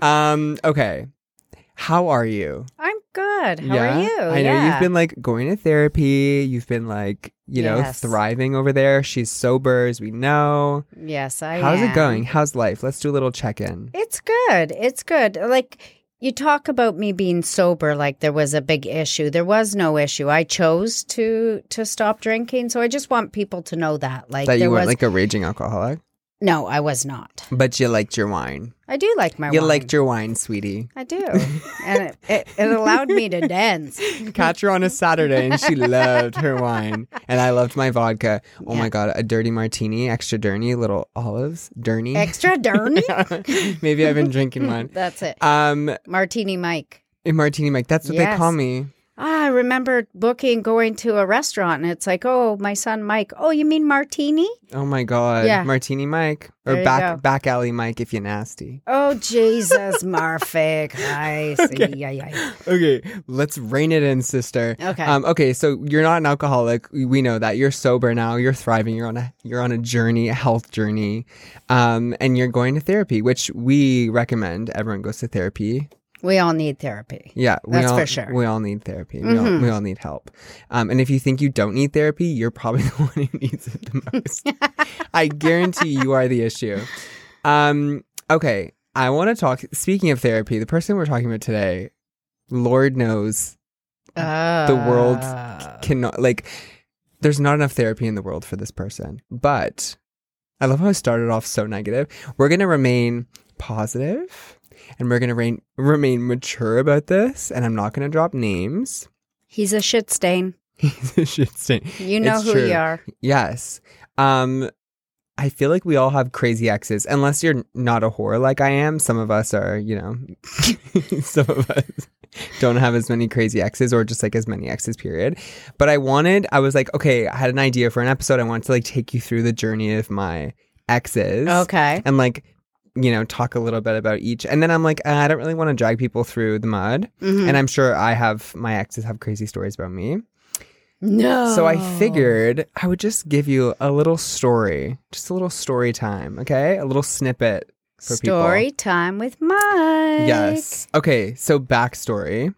Um, okay. How are you? I'm good. How are you? I know yeah. you've been like going to therapy. You've been like, you know, Yes. thriving over there. She's sober, as we know. Yes, I How's am. it going? How's life? Let's do a little check in. It's good. It's good. Like you talk about me being sober like there was a big issue. There was no issue. I chose to to stop drinking, so I just want people to know that. Like That you weren't was like a raging alcoholic, No, I was not. but you liked your wine. I do like my you wine. liked your wine, sweetie. I do. and it, it, it allowed me to dance. Catch her on a Saturday and she loved her wine. And I loved my vodka. Oh my God, a dirty martini, extra dirty, little olives, dirty. Extra dirty. Maybe I've been drinking one. That's it. Um, Martini Mike. martini Mike. That's what they call me. Ah, I remember booking going to a restaurant and it's like, oh, my son Mike. Oh, you mean martini? Oh my God. Yeah. Martini Mike. Or There back back alley Mike if you're nasty. Oh, Jesus, Marfic. I see. Yeah, yeah, yeah. Okay, let's rein it in, sister. Okay. Um, okay, so you're not an alcoholic. We we know that. You're sober now. You're thriving. You're on a you're on a journey, a health journey. Um, and you're going to therapy, which we recommend everyone goes to therapy. We all need therapy. Yeah, we That's all, for sure. Mm-hmm. We all need therapy. We, all, we all need help. Um, and if you think you don't need therapy, you're probably the one who needs it the most. I guarantee you are the issue. Um, okay, I want to talk. Speaking of therapy, the person we're talking about today, Lord knows Uh, the world cannot like. There's not enough therapy in the world for this person. But I love how I started off so negative. We're gonna remain positive, and we're gonna remain remain mature about this. And I'm not gonna drop names. He's a shit stain. He's a shit stain. You know It's who true. you are. Yes. Um, I feel like we all have crazy exes, unless you're not a whore like I am. Some of us are, you know, some of us don't have as many crazy exes or just like as many exes, period. But I wanted, I was like, okay, I had an idea for an episode. I wanted to like take you through the journey of my exes. Okay. And like, you know, talk a little bit about each. And then I'm like, uh, I don't really want to drag people through the mud. Mhm. And I'm sure I have, my exes have crazy stories about me. No. So I figured I would just give you a little story, just a little story time, okay? A little snippet for Story time with Mike. Yes. Okay, so backstory.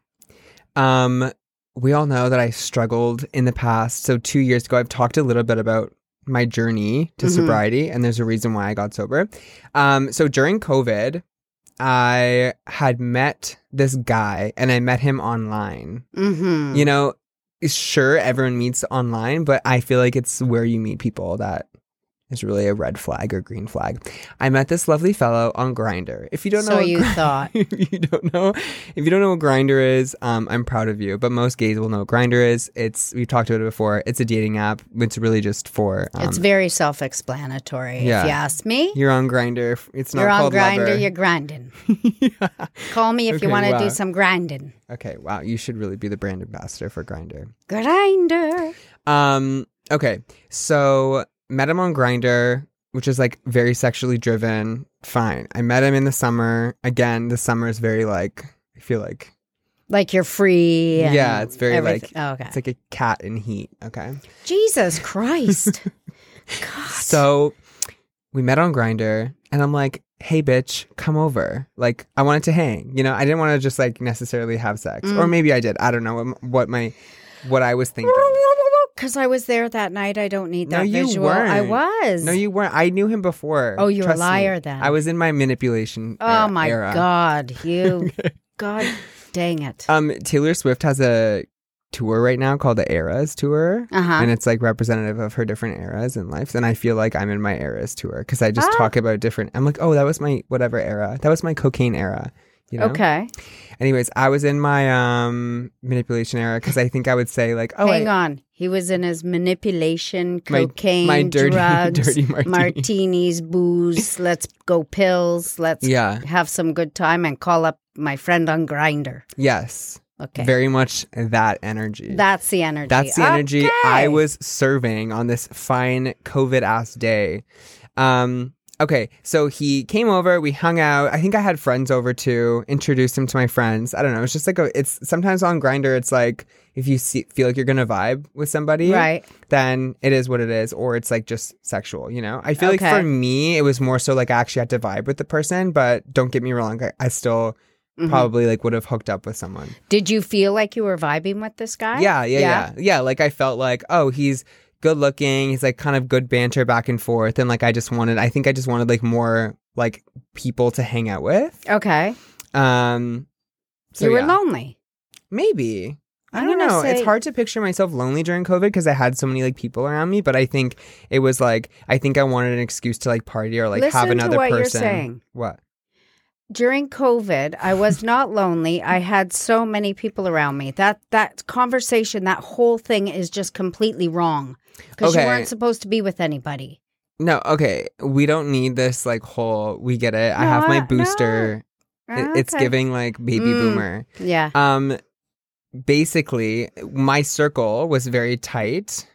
Um, we all know that I struggled in the past. So two years ago, I've talked a little bit about my journey to Mhm. sobriety, and there's a reason why I got sober. Um, so during COVID, I had met this guy, and I met him online. Mm-hmm. you know, sure, everyone meets online, but I feel like it's where you meet people that is really a red flag or green flag. I met this lovely fellow on Grindr. If you don't know, So what you Gr- thought. if you don't know, if you don't know what Grindr is, um, I'm proud of you. But most gays will know what Grindr is. It's we've talked about it before. It's a dating app. It's really just for um, it's very self-explanatory. yeah. If you ask me, you're on Grindr. It's not you're on called grinder. Lover. You're grinding. Yeah. Call me if Okay, you want to wow. do some grinding. Okay, wow, you should really be the brand ambassador for Grindr. Grindr. Um. Okay. So met him on Grindr, which is like very sexually driven. Fine. I met him in the summer. Again, the summer is very like I feel like Like you're free. and Yeah, it's very, everything. like- Oh, okay. it's like a cat in heat. Okay. Jesus Christ. God. So we met on Grindr, and I'm like, "Hey, bitch, come over." Like I wanted to hang. You know, I didn't want to just like necessarily have sex, or Mm. maybe I did. I don't know what, what my what I was thinking. Because I was there that night. I don't need No, that you visual. I weren't. was. No, you weren't. I knew him before. Oh, you're a Trust me. liar then. I was in my manipulation. Oh era- my era. God. You. God dang it. Um, Taylor Swift has a tour right now called the Eras Tour. Uh huh. And it's like representative of her different eras in life. And I feel like I'm in my eras tour because I just Ah. talk about different. I'm like, oh, that was my whatever era. That was my cocaine era. You know? Okay. Anyways, I was in my um manipulation era because I think I would say like, oh, Hang I, on. He was in his manipulation, cocaine, my dirty- drugs, dirty martini. martinis, booze. Let's go pills. Let's yeah, have some good time and call up my friend on Grindr. yes, Okay. very much that energy. That's the energy. That's the energy I was serving on this fine COVID ass day. Um, okay, so he came over, we hung out. I think I had friends over too, introduced him to my friends. I don't know. It's just like a, it's sometimes on Grindr, it's like if you see, feel like you're going to vibe with somebody, Right. then it is what it is, or it's like just sexual, you know? I feel like for me, it was more so like I actually had to vibe with the person, but don't get me wrong, I, I still Mhm. probably like would have hooked up with someone. Did you feel like you were vibing with this guy? Yeah, yeah, yeah, yeah. Like I felt like, oh, he's good looking. He's like kind of good banter back and forth, and like I just wanted, I think I just wanted like more like people to hang out with. Okay. Um, so you were yeah. lonely. maybe. I don't know. It's hard to picture myself lonely during COVID because I had so many like people around me. But I think it was like I think I wanted an excuse to like party or like have Listen to another what you're person. saying. What? During COVID, I was not lonely. I had so many people around me. That that conversation, that whole thing is just completely wrong. Because Okay. you weren't supposed to be with anybody. No, okay. We don't need this like whole. We get it. I have my booster. no. It- It's giving like baby Mm. boomer. Yeah. Um, basically, my circle was very tight.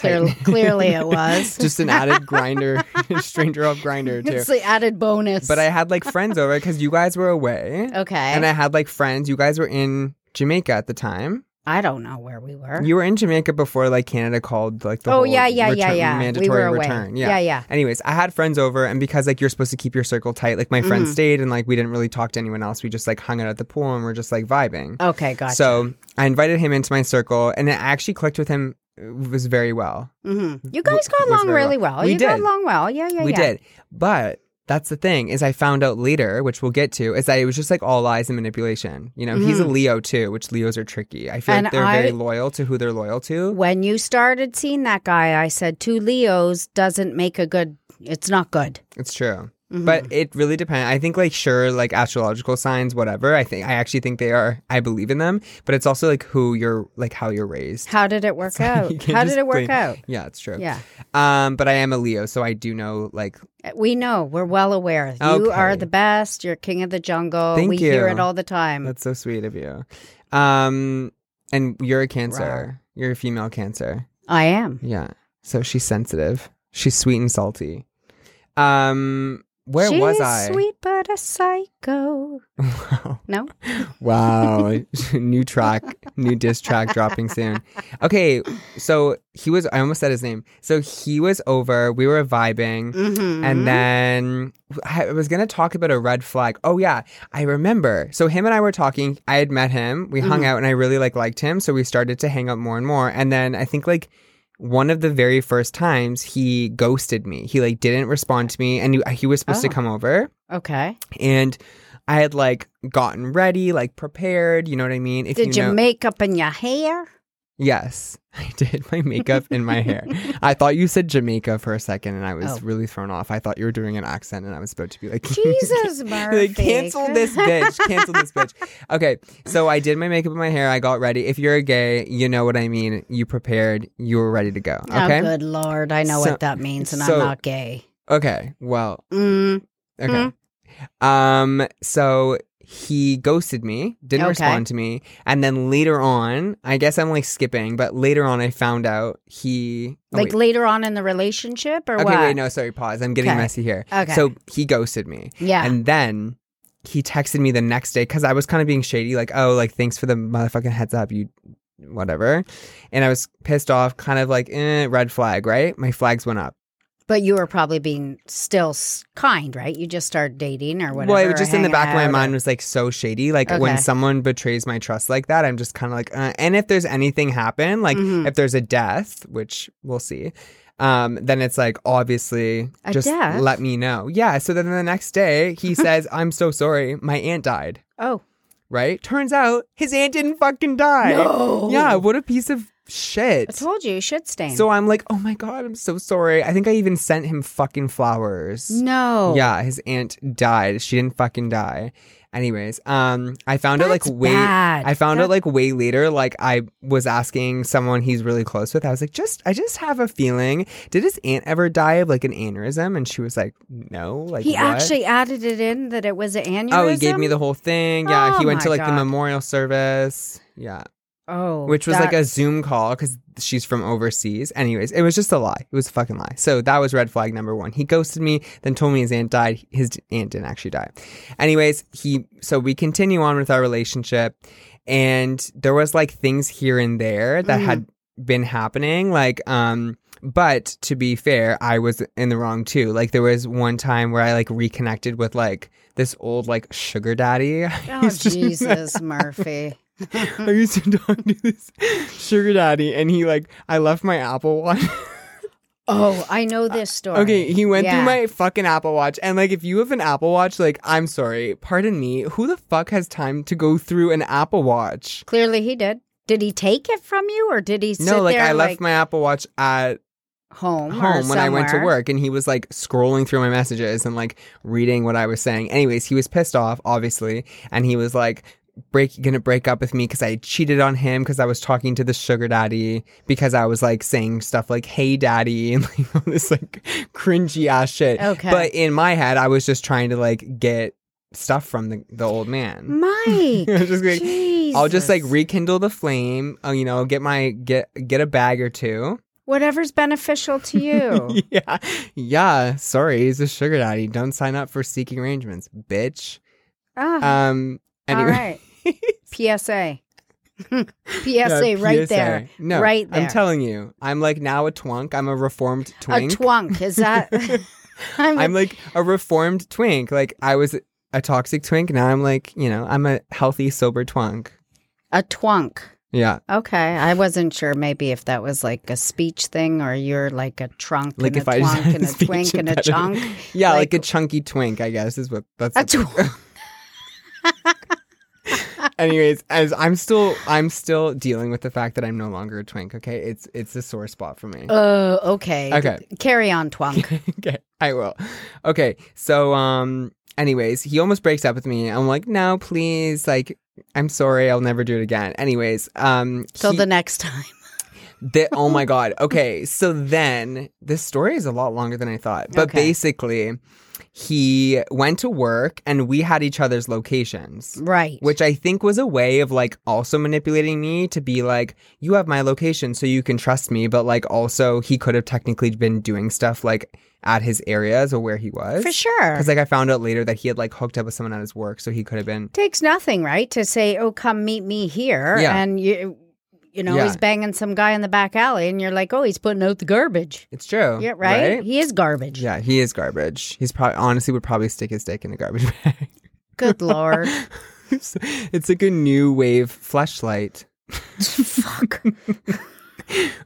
Clearly, clearly it was. Just an added grinder, stranger of grinder too. it's the added bonus. But I had like friends over because you guys were away, okay. and I had like friends. You guys were in Jamaica at the time. I don't know where we were. You were in Jamaica before like Canada called like the oh yeah, yeah, yeah, return- yeah. mandatory we were away. return. yeah, yeah. Anyways, I had friends over, and because like you're supposed to keep your circle tight, like my friends Mhm. stayed, and like we didn't really talk to anyone else. We just like hung out at the pool and we're just like vibing. Okay, gotcha. So I invited him into my circle, and it actually clicked with him. It was very well. hmm you guys got was along really well. We you got along well. Yeah, yeah, we yeah. did, but that's the thing is I found out later, which we'll get to, is that it was just like all lies and manipulation. You know, he's a Leo too, which Leos are tricky. I feel Mm-hmm. And like they're I- very loyal to who they're loyal to. When you started seeing that guy, I said two Leos doesn't make a good. It's not good. It's true. Mhm. But it really depends. I think like sure, like astrological signs, whatever. I think I actually think they are. I believe in them, but it's also like who you're, like how you're raised. how did it work out? How did it work blame- out? Yeah, it's true. Yeah, Um, but I am a Leo, so I do know like we know. We're well aware. You are the best. You're king of the jungle. Thank we hear it all the time. that's so sweet of you. Um, and you're a Cancer. You're a female Cancer. I am. Yeah. So she's sensitive. She's sweet and salty. Um, where She's was I? Sweet but a psycho. Wow. No. Wow. new track, new diss track dropping soon. Okay, so he was I almost said his name. So he was over, we were vibing, Mm-hmm. and then I was going to talk about a red flag. Oh yeah, I remember. So him and I were talking. I had met him. We hung Mhm. out and I really like liked him, so we started to hang out more and more. And then I think like one of the very first times he ghosted me. He like didn't respond to me and he, he was supposed to Oh. come over okay. and I had like gotten ready, like prepared, you know what I mean? If Did you you know, make up in your hair? Yes, I did my makeup and my hair. I thought you said Jamaica for a second, and I was Oh. really thrown off. I thought you were doing an accent, and I was about to be like, Jesus, Murphy. like cancel this bitch, cancel this bitch. Okay, so I did my makeup and my hair. I got ready. If you're a gay, you know what I mean. You prepared. You were ready to go. Okay. Oh, good lord. I know So- what that means, and so- I'm not gay. Okay. Well. Mm, Okay. Um. So he ghosted me, didn't Okay. respond to me, and then later on, I guess I'm like skipping, but later on, I found out he oh, like wait. later on in the relationship, or Okay, what? wait, no, sorry, pause. I'm getting Okay. messy here. Okay. So he ghosted me. Yeah. And then he texted me the next day because I was kind of being shady, like, oh, like, thanks for the motherfucking heads up, you whatever. And I was pissed off, kind of like, eh, red flag, right? My flags went up. But you were probably being still kind, right? You just started dating or whatever. well, it was just in the back of my or- mind was like so shady. Like when someone betrays my trust like that, I'm just kind of like, uh, and if there's anything happen, like Mhm. if there's a death, which we'll see, um, then it's like obviously A just death? let me know. Yeah. So then the next day he says, I'm so sorry, my aunt died. Oh, Right? Turns out his aunt didn't fucking die. No. Yeah, what a piece of shit. I told you, shit stain. So I'm like, oh my god, I'm so sorry. I think I even sent him fucking flowers. no. Yeah, his aunt died. She didn't fucking die. Anyways, um, I found out like way. bad. I found That- out like way later. Like I was asking someone he's really close with. I was like, just, I just have a feeling. Did his aunt ever die of like an aneurysm? And she was like, no. Like He what? actually added it in that it was an aneurysm. Oh, he gave me the whole thing. Yeah, Oh he went to like the memorial service. Yeah, Oh, which was like a Zoom call because she's from overseas. Anyways, it was just a lie. It was a fucking lie. So that was red flag number one. He ghosted me, then told me his aunt died. His aunt didn't actually die. Anyways, he so we continue on with our relationship, and there was like things here and there that had been happening, like um. But to be fair, I was in the wrong too. Like there was one time where I like reconnected with like this old like sugar daddy. Oh Jesus, Murphy. I used to talk to this sugar daddy, and he like I left my Apple Watch. Oh, I know this story. okay, he went Yeah. through my fucking Apple Watch, and like if you have an Apple Watch, like I'm sorry, pardon me, who the fuck has time to go through an Apple Watch? Clearly, he did. Did he take it from you, or did he sit no, like there I left like my Apple Watch at home, home when I went to work, and he was like scrolling through my messages and like reading what I was saying. Anyways, he was pissed off, obviously, and he was like break gonna break up with me because I cheated on him because I was talking to the sugar daddy because I was like saying stuff like "Hey, daddy" and like all this like cringy ass shit. Okay. but in my head, I was just trying to like get stuff from the the old man. Mike, just like, I'll just like rekindle the flame. Uh, you know, get my get get a bag or two. whatever's beneficial to you. yeah. Yeah. Sorry, he's a sugar daddy. Don't sign up for seeking arrangements, bitch. Ah, Um all anyway. right. PSA. PSA right PSA. there. No, right I'm telling you, I'm like now a twunk. I'm a reformed twink. A twunk. Is that? I'm, I'm like a reformed twink. Like I was a toxic twink. Now I'm like, you know, I'm a healthy, sober twunk. a twunk. Yeah. Okay, I wasn't sure maybe if that was like a speech thing or you're like a trunk Like and if a I just twunk and a twink and a chunk. Yeah, like, Like- a chunky twink, I guess is what that's A twink. Anyways, as I'm still I'm still dealing with the fact that I'm no longer a twink, okay? It's it's a sore spot for me. Oh, okay. Okay. Carry on, twunk. okay, I will. Okay, so um anyways, he almost breaks up with me. I'm like, "No, please, like I'm sorry, I'll never do it again." Anyways, um Till he- the next time. the, oh my god. Okay, so then this story is a lot longer than I thought. But Okay. basically, he went to work and we had each other's locations. Right. Which I think was a way of like also manipulating me to be like, you have my location so you can trust me. But like also, he could have technically been doing stuff like at his areas or where he was. For sure. Because like I found out later that he had like hooked up with someone at his work. So he could have been. Takes nothing, right? To say, oh, come meet me here. Yeah. And you, you know, Yeah. he's banging some guy in the back alley and you're like, oh, he's putting out the garbage. It's true. Yeah, right? He is garbage. Yeah, he is garbage. He's probably honestly would probably stick his dick in a garbage bag. Good Lord. it's, it's like a new wave Fleshlight. Fuck.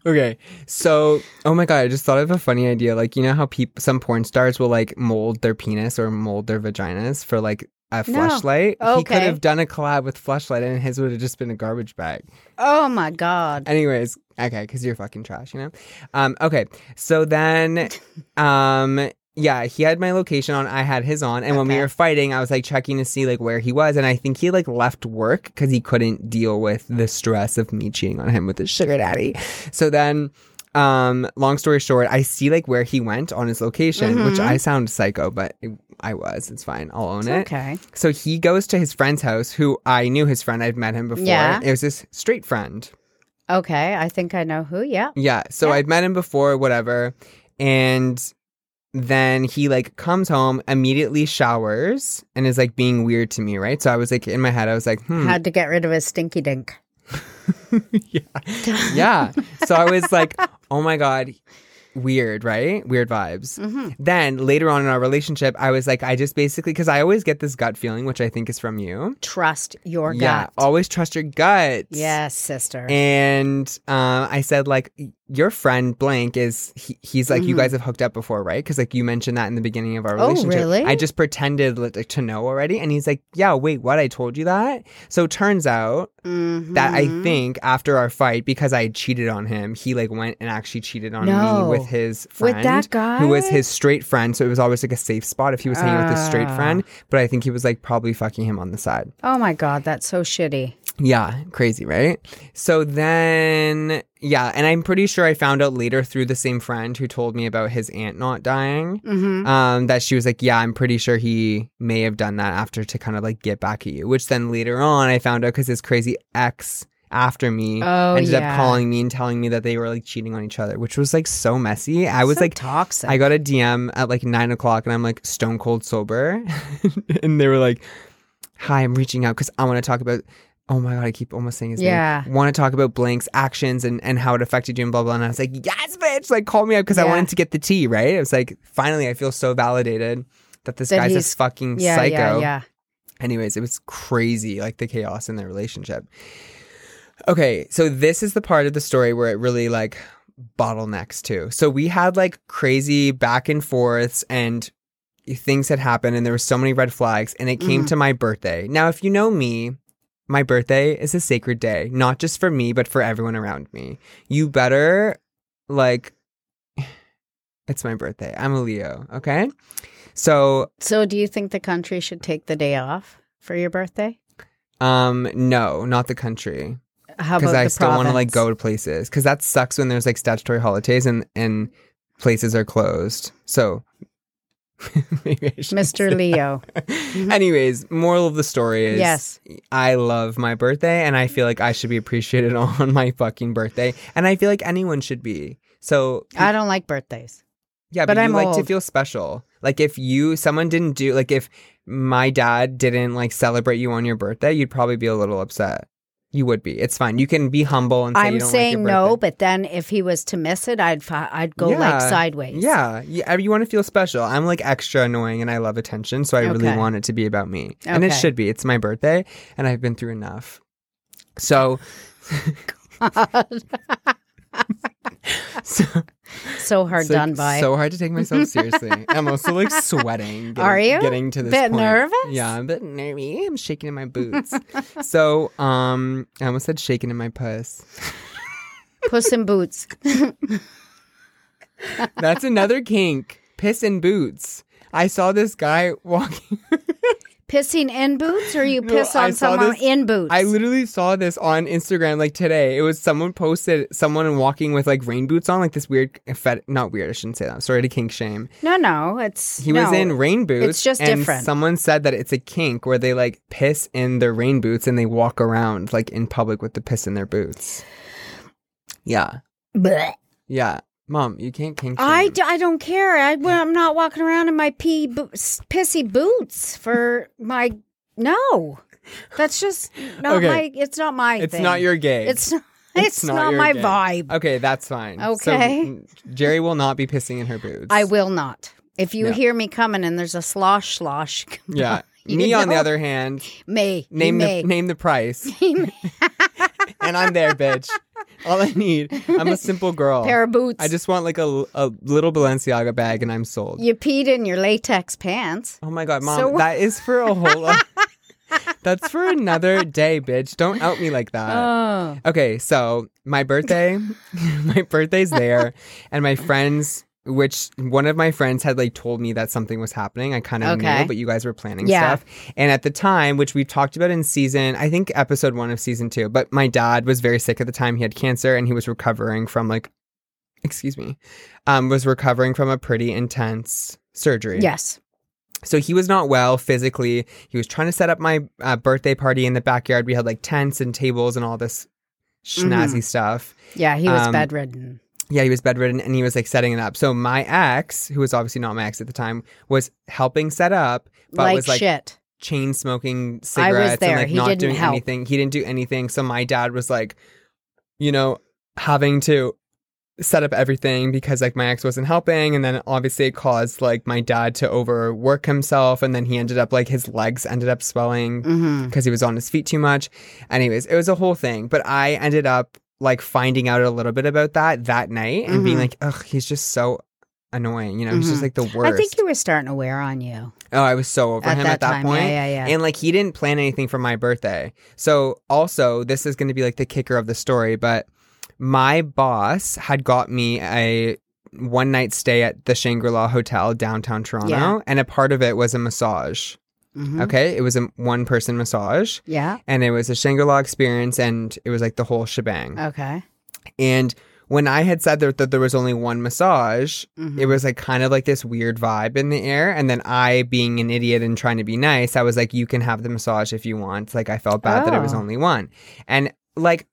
Okay, so oh my god, I just thought of a funny idea. Like you know how people, some porn stars will like mold their penis or mold their vaginas for like a No. Fleshlight. He could have done a collab with Fleshlight, and his would have just been a garbage bag. Oh, my God. Anyways, okay, because you're fucking trash, you know. Um, okay, so then, um, yeah, he had my location on, I had his on, and when we were fighting, I was like checking to see like where he was, and I think he like left work because he couldn't deal with the stress of me cheating on him with his sugar daddy. So then. Um, long story short, I see like where he went on his location, which Mhm. I sound psycho, but it, I was. It's fine. I'll own It's it. okay. So he goes to his friend's house, who I knew his friend. I'd met him before. Yeah. It was his straight friend. Okay. I think I know who. Yeah. Yeah. So Yeah. I'd met him before, whatever. And then he like comes home, immediately showers, and is like being weird to me, right? So I was like in my head, I was like, hmm. Had to get rid of his stinky dink. yeah. yeah. So I was like, oh my God, weird, right? Weird vibes. hmm Then later on in our relationship, I was like, I just basically, because I always get this gut feeling, which I think is from you. Trust your Yeah. gut. Always trust your gut. Yes, sister. And um, I said, like, your friend blank is, he, he's like, you Mhm. guys have hooked up before, right? Because, like, you mentioned that in the beginning of our relationship Oh, relationship. really? I just pretended like, to know already. And he's like, yeah, wait, what? I told you that? So it turns out that I Mhm. think after our fight, because I cheated on him, he, like, went and actually cheated on No. me with his friend. With that guy? Who was his straight friend. So it was always like a safe spot if he was hanging with his straight Ah. friend. But I think he was, like, probably fucking him on the side. Oh my God, that's so shitty. Yeah, crazy, right? So then, yeah, and I'm pretty sure I found out later through the same friend who told me about his aunt not dying. hmm Um, that she was like, yeah, I'm pretty sure he may have done that after to kind of like get back at you. Which then later on, I found out because his crazy ex after me Oh, ended yeah. up calling me and telling me that they were like cheating on each other, which was like so messy. I was So like, toxic. I got a DM at like nine o'clock and I'm like stone cold sober. and they were like, Hi, I'm reaching out because I want to talk about. Oh my God, I keep almost saying his Yeah. name. Want to talk about Blank's actions and, and how it affected you and blah, blah. And I was like, Yes, bitch. Like, call me up because I wanted to get the tea, right? It was like, finally, I feel so validated that this That guy's a fucking yeah, psycho. yeah, yeah. Anyways, it was crazy, like the chaos in their relationship. Okay, so this is the part of the story where it really like bottlenecks too. So we had like crazy back and forths and things had happened and there were so many red flags and it came Mhm. to my birthday. Now, if you know me, my birthday is a sacred day, not just for me, but for everyone around me. You better like it's my birthday. I'm a Leo, okay? So So, do you think the country should take the day off for your birthday? Um, no, not the country. How about Because I still want to like go to places. Because that sucks when there's like statutory holidays and and places are closed. So maybe I should Mr. Leo. Mm-hmm. Anyways, moral of the story is Yes. I love my birthday and I feel like I should be appreciated on my fucking birthday. And I feel like anyone should be. So I don't like birthdays. yeah, but, but you I'm like to feel special. Like if you someone didn't do like if my dad didn't like celebrate you on your birthday, you'd probably be a little upset. You would be. It's fine. You can be humble and say I'm saying like no, but then if he was to miss it, I'd fi- I'd go Yeah. like sideways. Yeah, yeah. You want to feel special. I'm like extra annoying and I love attention, so I really want it to be about me. And it should be. It's my birthday and I've been through enough. So so, so hard like, done by. So hard to take myself seriously. I'm also like sweating. Getting, Are you? getting to this Bit point. nervous? Yeah, I'm a bit nervy. I'm shaking in my boots. so, um, I almost said shaking in my puss. Puss in Boots. That's another kink. Piss in boots. I saw this guy walking. Pissing in boots, or you No, piss on someone this- in boots? I literally saw this on Instagram like today. It was someone posted someone walking with like rain boots on, like this weird, not weird. I shouldn't say that. I'm sorry to kink shame. no, no, it's He was in rain boots. It's just and different. Someone said that it's a kink where they like piss in their rain boots and they walk around like in public with the piss in their boots. Yeah, Blech. yeah. Mom, you can't kink. I, d- I don't care. I, well, I'm not walking around in my pee bo- pissy boots for my no. That's just not Okay. my. It's not my. It's thing. not your gig. It's not. It's, not your my vibe. Okay, that's fine. So, Okay. mm, Jerry will not be pissing in her boots. I will not. If you hear me coming and there's a slosh slosh, Yeah. You Me, on the know? other hand, may name may. the name the price, and I'm there, bitch. All I need. I'm a simple girl. pair of boots. I just want like a, a little Balenciaga bag, and I'm sold. you peed in your latex pants. Oh my god, mom, So- that is for a whole. that's for another day, bitch. Don't out me like that. Oh, Okay, so my birthday, my birthday's there, and my friends, which one of my friends had like told me that something was happening. I kind of Okay. knew, but you guys were planning Yeah. stuff. And at the time, which we talked about in season, I think episode one of season two, but my dad was very sick at the time. He had cancer and he was recovering from like, excuse me, um, was recovering from a pretty intense surgery. yes. So he was not well physically. He was trying to set up my uh, birthday party in the backyard. We had like tents and tables and all this schnazzy stuff. Yeah, he was Um, bedridden. Yeah, he was bedridden and he was like setting it up. So my ex, who was obviously not my ex at the time, was helping set up, but Like, was like shit. chain smoking cigarettes and like He not doing help. anything. He didn't do anything. So my dad was like, you know, having to set up everything because like my ex wasn't helping and then obviously it caused like my dad to overwork himself and then he ended up like his legs ended up swelling hmm because he was on his feet too much. Anyways, it was a whole thing. But I ended up like finding out a little bit about that that night and being Mhm. like, ugh, he's just so annoying. You know, he's Mhm. just like the worst. I think he was starting to wear on you oh, I was so over at him that at that time. point. Yeah, yeah, yeah. And like he didn't plan anything for my birthday. So also, this is going to be like the kicker of the story, but my boss had got me a one night stay at the Shangri-La Hotel downtown Toronto Yeah. and a part of it was a massage. Mhm. Okay? It was a one person massage Yeah. and it was a Shangri-La experience and it was like the whole shebang. Okay. And when I had said that, that there was only one massage, Mhm. it was like kind of like this weird vibe in the air. And then I, being an idiot and trying to be nice, I was like, you can have the massage if you want. Like I felt bad that it was Oh. only one. And like,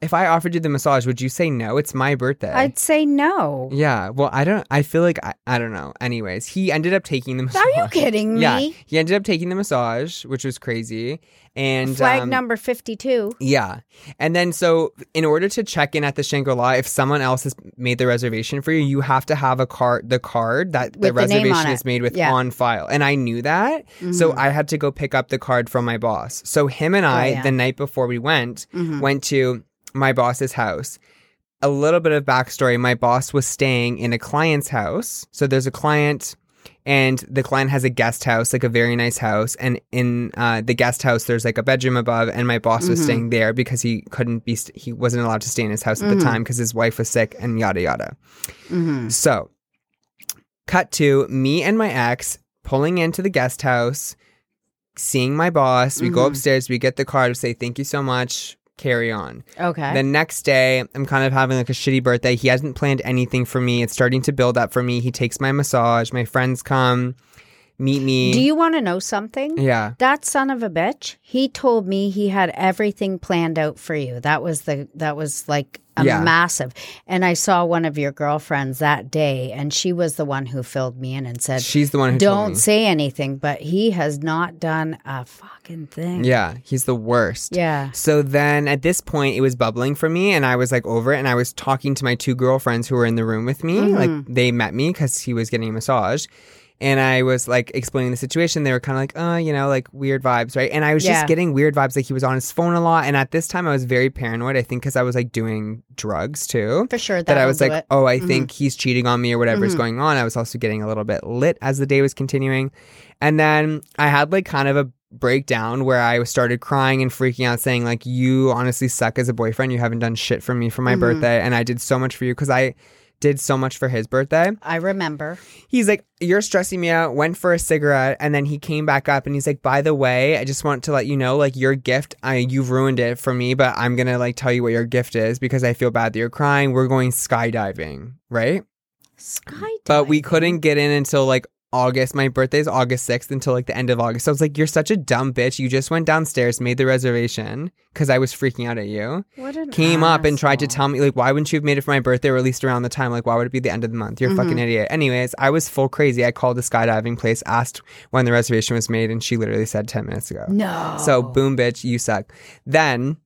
if I offered you the massage, would you say no? It's my birthday. I'd say no. yeah. Well, I don't. I feel like I, I don't know. Anyways, he ended up taking the massage. Are you kidding me? Yeah, he ended up taking the massage, which was crazy. And Flag um, number 52. Yeah. And then, so in order to check in at the Shangri La, if someone else has made the reservation for you, you have to have a card, the card that the With the on reservation is made with Yeah. Mm-hmm. on file. And I knew that. So I had to go pick up the card from my boss. So him and I, Oh, yeah. the night before we went, Mhm. went to my boss's house. A little bit of backstory my boss was staying in a client's house. So there's a client and the client has a guest house, like a very nice house. And in uh, the guest house, there's like a bedroom above, and my boss was Mhm. staying there because he couldn't be, st- he wasn't allowed to stay in his house at Mhm. the time because his wife was sick and yada yada. hmm So, cut to me and my ex pulling into the guest house, seeing my boss. We go Mhm. upstairs, we get the card, say, Thank you so much, carry on. Okay. The next day, I'm kind of having like a shitty birthday. He hasn't planned anything for me. It's starting to build up for me. He takes my massage. My friends come, meet me. Do you want to know something? yeah. That son of a bitch, he told me he had everything planned out for you. That was the that was like a Yeah. massive. And I saw one of your girlfriends that day and she was the one who filled me in and said, She's the one who "Don't me. say anything," but he has not done a fucking thing. Yeah, he's the worst. Yeah. So then at this point, it was bubbling for me, and I was like over it. And I was talking to my two girlfriends who were in the room with me. Mhm. Like they met me because he was getting a massage. And I was like explaining the situation. They were kind of like, uh, you know, like weird vibes, right? And I was Yeah. just getting weird vibes. Like he was on his phone a lot. And at this time, I was very paranoid. I think because I was like doing drugs too. For sure. That I that'll was like, it. oh, I Mhm. think he's cheating on me or whatever's Mhm. going on. I was also getting a little bit lit as the day was continuing. And then I had like kind of a breakdown where I started crying and freaking out, saying, like, you honestly suck as a boyfriend. You haven't done shit for me for my Mhm. birthday. And I did so much for you because I did so much for his birthday. I remember. He's like, You're stressing me out, went for a cigarette, and then he came back up and he's like, By the way, I just want to let you know, like, your gift, I you've ruined it for me, but I'm gonna like tell you what your gift is because I feel bad that you're crying. We're going skydiving, right? Sky. But we couldn't get in until like August. My birthday is August 6th until like the end of August. So I was like, You're such a dumb bitch. You just went downstairs, made the reservation because I was freaking out at you. What an Came up and tried to tell me, like, why wouldn't you have made it for my birthday or at least around the time? Like, why would it be the end of the month? You're a mm-hmm. fucking idiot. Anyways, I was full crazy. I called the skydiving place, asked when the reservation was made, and she literally said 10 minutes ago. No. So boom, bitch, you suck. Then,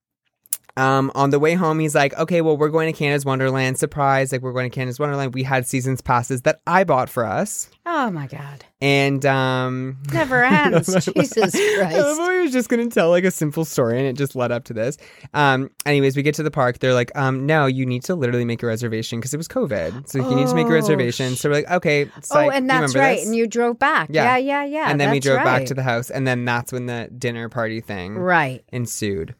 um, on the way home, he's like, "Okay, well, we're going to Canada's Wonderland. Surprise! Like, we're going to Canada's Wonderland. We had seasons passes that I bought for us, Oh my God. and um, Never ends. Jesus I Christ. he was just going to tell like a simple story, and it just led up to this. Um, anyways, we get to the park. They're like, um, "No, you need to literally make a reservation because it was COVID, so you need to make a Oh, reservation." So we're like, "Okay." Oh, and that's right. this? And you drove back. Yeah. Yeah, yeah, yeah. and then we drove back to the house, and then that's when the dinner party thing Right. ensued.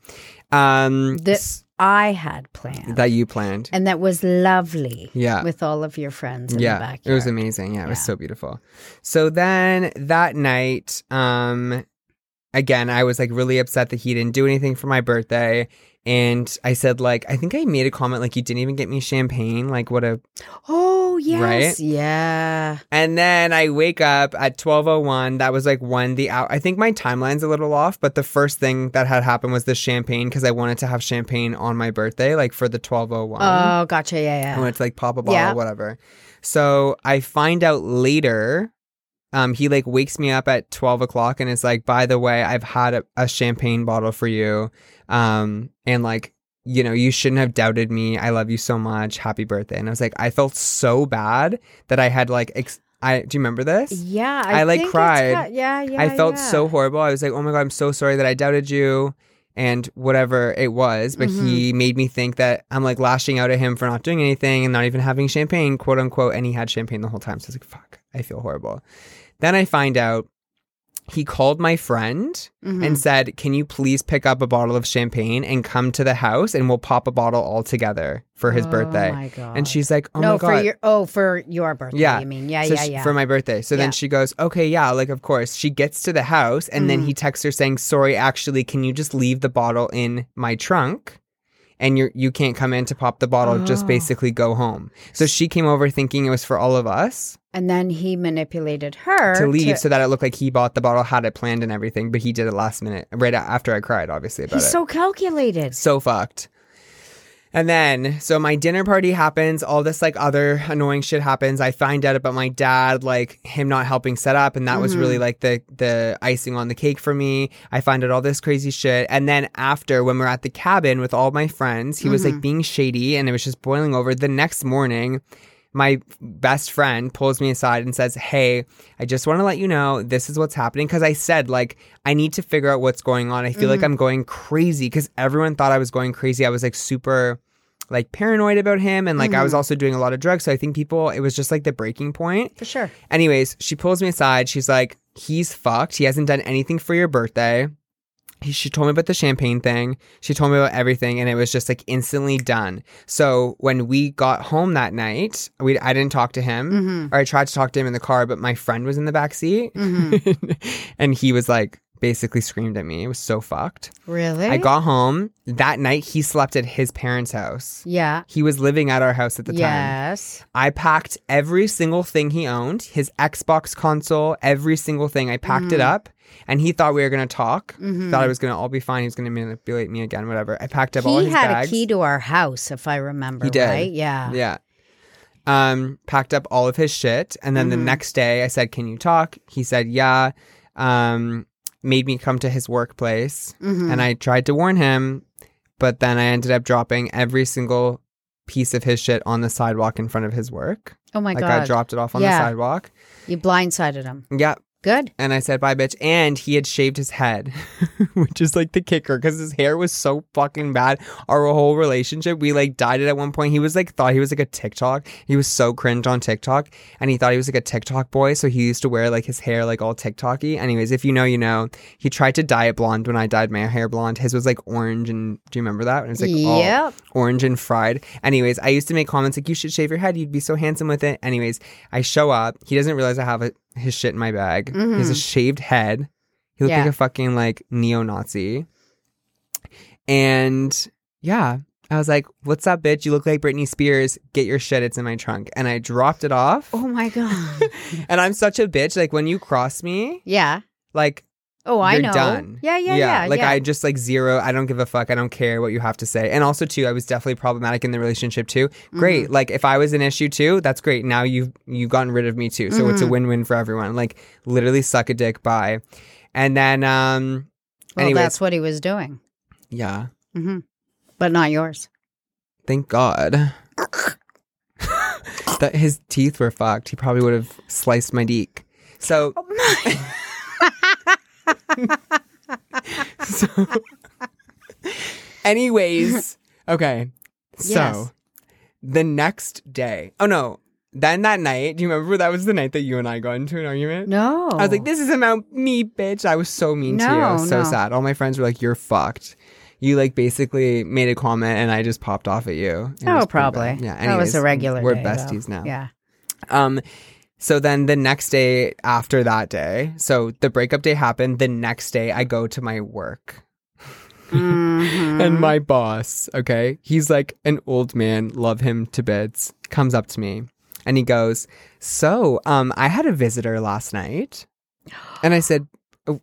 Um, s- I had planned. that you planned. and that was lovely. Yeah. With all of your friends in the yeah, backyard. it was amazing. Yeah, it was so beautiful. So then that night, um, again, I was like really upset that he didn't do anything for my birthday. And I said, like, I think I made a comment like, you didn't even get me champagne. Like, what a. Oh, yes. Right? Yeah. And then I wake up at 12.01. That was like when the hour. I think my timeline's a little off, but the first thing that had happened was the champagne because I wanted to have champagne on my birthday, like for the 12.01. Oh, gotcha. Yeah, yeah I wanted to like pop a bottle, Yeah. whatever. So I find out later. Um, he like wakes me up at twelve o'clock and it's like, "By the way, I've had a, a champagne bottle for you, um, and like, you know, you shouldn't have doubted me. I love you so much. Happy birthday!" And I was like, I felt so bad that I had like, ex- I do you remember this? Yeah. I, like, think it's cried. got- yeah, yeah. I felt yeah. so horrible. I was like, "Oh my god, I'm so sorry that I doubted you." And whatever it was, but Mm-hmm. he made me think that I'm like lashing out at him for not doing anything and not even having champagne, quote unquote. And he had champagne the whole time. So I was like, fuck, I feel horrible. Then I find out he called my friend Mhm. and said, Can you please pick up a bottle of champagne and come to the house and we'll pop a bottle all together for his Oh birthday? my God. And she's like, Oh no, my for God. your oh for your birthday. Yeah. You mean yeah, So yeah, she- yeah. For my birthday. So Yeah. then she goes, okay, yeah, like, of course. She gets to the house and then Mhm. he texts her saying, sorry, actually, can you just leave the bottle in my trunk? And you're, you can't come in to pop the bottle, just Oh. basically go home. So she came over thinking it was for all of us and then he manipulated her to leave so that it looked like he bought the bottle, had it planned and everything, but he did it last minute, right after I cried, obviously, about He's it. so calculated. so fucked. And then, so my dinner party happens, all this like other annoying shit happens. I find out about my dad, like him not helping set up, and that was Mm-hmm. really like the the icing on the cake for me. I find out all this crazy shit. And then after when we're at the cabin with all my friends, he was Mm-hmm. like being shady and it was just boiling over. The next morning, my best friend pulls me aside and says, Hey, I just want to let you know this is what's happening. Cause I said, like, I need to figure out what's going on. I feel like mm-hmm. I'm going crazy because everyone thought I was going crazy. I was like super like paranoid about him. And like I was mm-hmm. also doing a lot of drugs. So I think people, it was just like the breaking point. For sure. Anyways, she pulls me aside. She's like, He's fucked. He hasn't done anything for your birthday. He, she told me about the champagne thing. She told me about everything, and it was just like instantly done. So when we got home that night, we I didn't talk to him, Mm-hmm. or I tried to talk to him in the car, but my friend was in the back seat, and he was like basically screamed at me. It was so fucked. Really? I got home that night. He slept at his parents' house. Yeah. He was living at our house at the time. Yes. I packed every single thing he owned, his Xbox console, every single thing. I packed Mm-hmm. it up and he thought we were going to talk. Thought I was going to all be fine. He was going to manipulate me again, whatever. I packed up all He had a key to our house, if I remember He did. right. Yeah. Yeah. Um, packed up all of his shit. And then the Mm-hmm. next day I said, Can you talk? He said, Yeah. Um, made me come to his workplace. Mhm. And I tried to warn him, but then I ended up dropping every single piece of his shit on the sidewalk in front of his work. Oh my like god. I dropped it off on Yeah. the sidewalk. you blindsided him. Yeah. Good. And I said, bye, bitch. And he had shaved his head, which is like the kicker because his hair was so fucking bad. Our whole relationship, we like dyed it at one point. He was like, thought he was like a TikTok. He was so cringe on TikTok. And he thought he was like a TikTok boy. So he used to wear like his hair like all TikTok y. Anyways, if you know, you know. He tried to dye it blonde when I dyed my hair blonde. His was like orange. And do you remember that? It was like all Yep. orange and fried. Anyways, I used to make comments like, you should shave your head. You'd be so handsome with it. Anyways, I show up. He doesn't realize I have a, his shit in my bag. He has a mm-hmm. shaved head. He looked Yeah. like a fucking like neo Nazi. And yeah, I was like, what's up, bitch? You look like Britney Spears. Get your shit. It's in my trunk. And I dropped it off. Oh my god. And I'm such a bitch. Like when you cross me, yeah. like Oh, I know. done. Yeah, yeah, yeah. Like yeah. I just like zero. I don't give a fuck. I don't care what you have to say. And also too, I was definitely problematic in the relationship too. Mm-hmm. Great. Like if I was an issue too, that's great. Now you've you've gotten rid of me too. So it's a Mhm. win win for everyone. Like literally suck a dick. Bye. And then um, well, anyways, that's what he was doing. yeah. Mm-hmm. But not yours. Thank God. that his teeth were fucked. He probably would have sliced my deek. So. so anyways, okay. So Yes. the next day. Oh no. Then that night, do you remember that was the night that you and I got into an argument? No. I was like, this is about me, bitch. I was so mean to you. I was so no. sad. All my friends were like, you're fucked. You like basically made a comment and I just popped off at you. It Oh, probably. bad. Yeah. that was a regular. We're day, though. besties now. Yeah. Um, so then the next day after that day, so the breakup day happened. The next day, I go to my work. Mhm. And my boss, okay, he's like an old man, love him to bits, comes up to me and he goes, So, um, I had a visitor last night. And I said, Oh,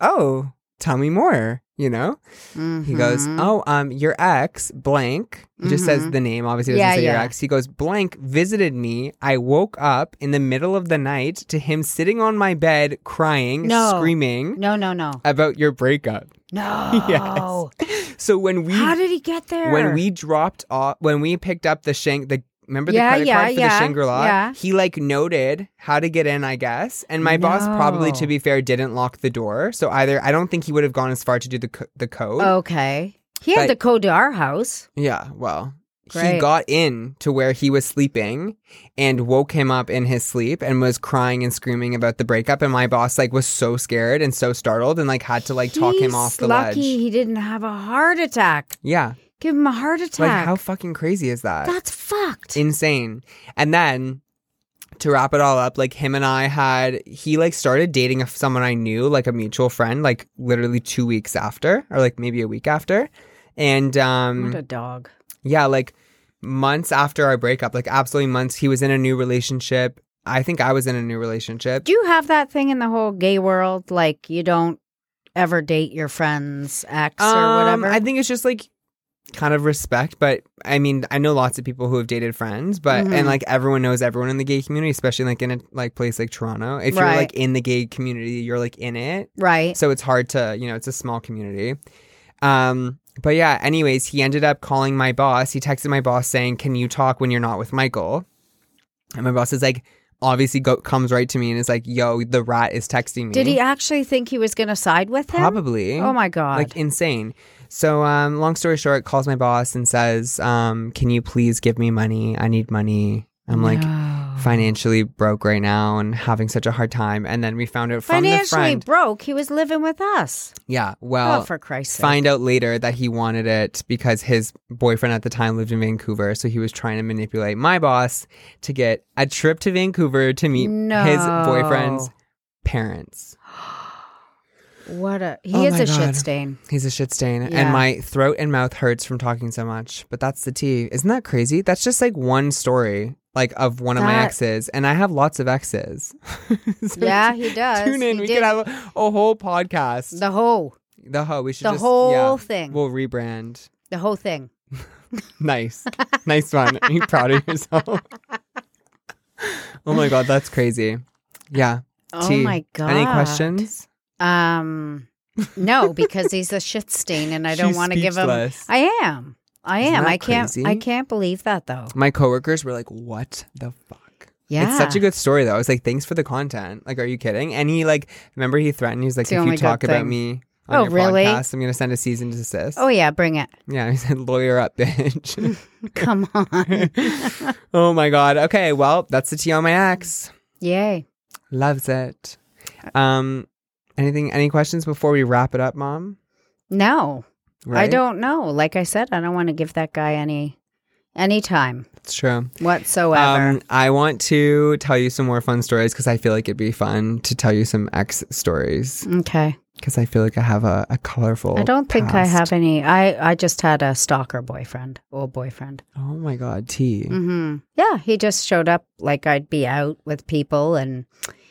oh tell me more, you know? He goes, Mhm. Oh, um, your ex, blank. He just says Mhm. the name, obviously doesn't Yeah, say your ex. He goes, blank visited me. I woke up in the middle of the night to him sitting on my bed crying, No. screaming No, no, no. about your breakup. No. Yes. So when we How did he get there? when we dropped off when we picked up the shank the remember the Yeah, credit yeah, card for yeah, the Shangri-La? yeah. He like noted how to get in, I guess. And my boss probably to be fair didn't lock the door. So either I don't think he would have gone as far to do the co- the code. Okay. He had the code to our house. Yeah, well, he got in to where he was sleeping and woke him up in his sleep and was crying and screaming about the breakup and my boss like was so scared and so startled and like had to like talk him off the lucky ledge. he didn't have a heart attack. Yeah. Give him a heart attack. Like attack. how fucking crazy is that? That's fucked. insane. And then to wrap it all up, like him and I had he like started dating someone I knew, like a mutual friend, like literally two weeks after, or like maybe a week after. And um what a dog. yeah, like months after our breakup, like absolutely months, he was in a new relationship. I think I was in a new relationship. Do you have that thing in the whole gay world? Like you don't ever date your friend's ex or Um, whatever? I think it's just like kind of respect, but I mean, I know lots of people who have dated friends, but Mhm. and like everyone knows everyone in the gay community, especially like in a like place like Toronto. If you're like in the gay community, you're like in it. Right. So it's hard to, you know, it's a small community. Um, but yeah, anyways, he ended up calling my boss. He texted my boss saying, "Can you talk when you're not with Michael?" And my boss is like, obviously go, comes right to me and is like, "Yo, the rat is texting me." Did he actually think he was going to side with him? Probably. Oh my god. Like insane. So, um, long story short, calls my boss and says, um, "Can you please give me money? I need money. I'm like No. Financially broke right now and having such a hard time." And then we found out from the financially friend, broke. He was living with us. yeah, well, oh, for Christ's sake. find out later that he wanted it because his boyfriend at the time lived in Vancouver, so he was trying to manipulate my boss to get a trip to Vancouver to meet No. his boyfriend's parents. What a he Oh is a shit stain. He's a shit stain, Yeah. and my throat and mouth hurts from talking so much. But that's the tea. Isn't that crazy? That's just like one story, like of one of my exes, and I have lots of exes. So Yeah, he does. Tune in. He we did. could have a, a whole podcast. The whole The whole. We should the just whole yeah, thing. We'll rebrand. the whole thing. Nice, nice one. Are you proud of yourself? oh my god, that's crazy. Yeah. Oh T. my god. Any questions? Um no, because he's a shit stain and I don't want to give him. I am. I am. I can't crazy? I can't believe that though. My coworkers were like, "What the fuck?" Yeah. It's such a good story though. I was like, thanks for the content. Like, are you kidding? And he like, remember he threatened. he's like, It's if you talk about thing. me on Oh, really? podcast, I'm gonna send a season to desist. Oh yeah, bring it. yeah. He said, lawyer up, bitch. Come on. oh my god. Okay, well, that's the tea on my ex. Yay. Loves it. Um, anything? Any questions before we wrap it up, Mom? No. I don't know. Like I said, I don't want to give that guy any any time It's true. whatsoever. Um, I want to tell you some more fun stories because I feel like it'd be fun to tell you some ex stories okay. because I feel like I have a, a colorful. I don't think I have any. I I just had a stalker boyfriend, old boyfriend. Oh my god, T. hmm Yeah, he just showed up like I'd be out with people and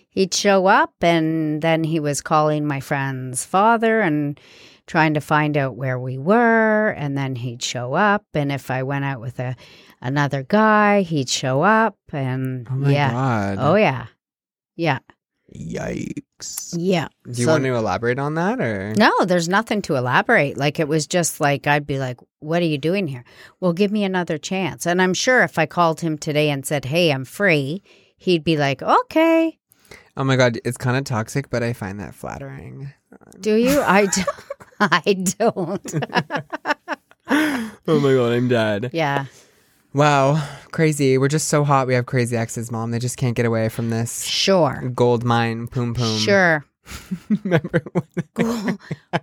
he'd show up and then he was calling my friend's father and trying to find out where we were and then he'd show up and if I went out with a another guy, he'd show up and Oh my yeah. god. Oh yeah. Yeah. Yikes. Yeah. Do you So- want to elaborate on that or? No, there's nothing to elaborate. Like it was just like I'd be like, "What are you doing here?" Well, give me another chance. And I'm sure if I called him today and said, "Hey, I'm free," he'd be like, "Okay." Oh my god, it's kind of toxic, but I find that flattering. Do you? I do. I don't. oh my god, I'm dead. yeah. Wow, crazy. We're just so hot. We have crazy exes, mom. They just can't get away from this Sure. gold mine. Poom poom. Sure. Remember? Gold,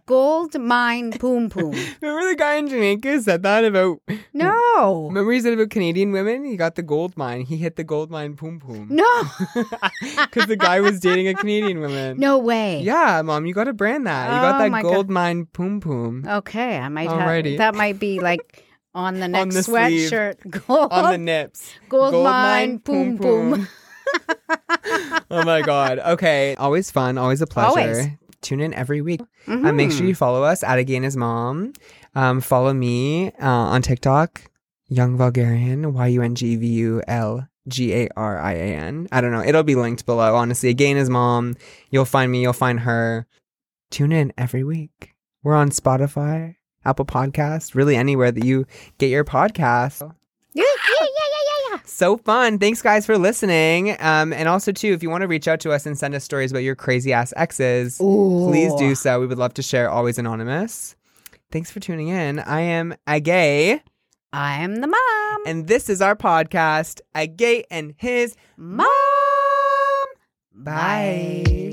gold mine poom poom. remember the guy in Jamaica said that about? No. Remember he said about Canadian women? He got the gold mine. He hit the gold mine. Poom poom. No. Because the guy was dating a Canadian woman. No way. Yeah, mom, you got to brand that. You got Oh that gold mine poom poom Okay, I might Alrighty. have. That might be like on the next the sleeve. sweatshirt. Gold, on the nips. gold, mine poom poom. Oh my god. Okay, always fun, always a pleasure. Always. Tune in every week. Uh, make sure Mhm. you follow us at A Gay and His Mom. Um, follow me uh, on TikTok, Yung Vulgarian, Y U N G V U L G A R I A N. I don't know. It'll be linked below. Honestly, A Gay and His Mom. You'll find me. You'll find her. Tune in every week. We're on Spotify, Apple Podcasts, really anywhere that you get your podcast. Yeah, yeah, yeah, yeah, yeah, So fun. Thanks, guys, for listening. Um, and also, too, if you want to reach out to us and send us stories about your crazy ass exes. Ooh. please do so. We would love to share, always anonymous. Thanks for tuning in. I am a gay, I'm the mom. and this is our podcast, A Gay and His Mom. Bye.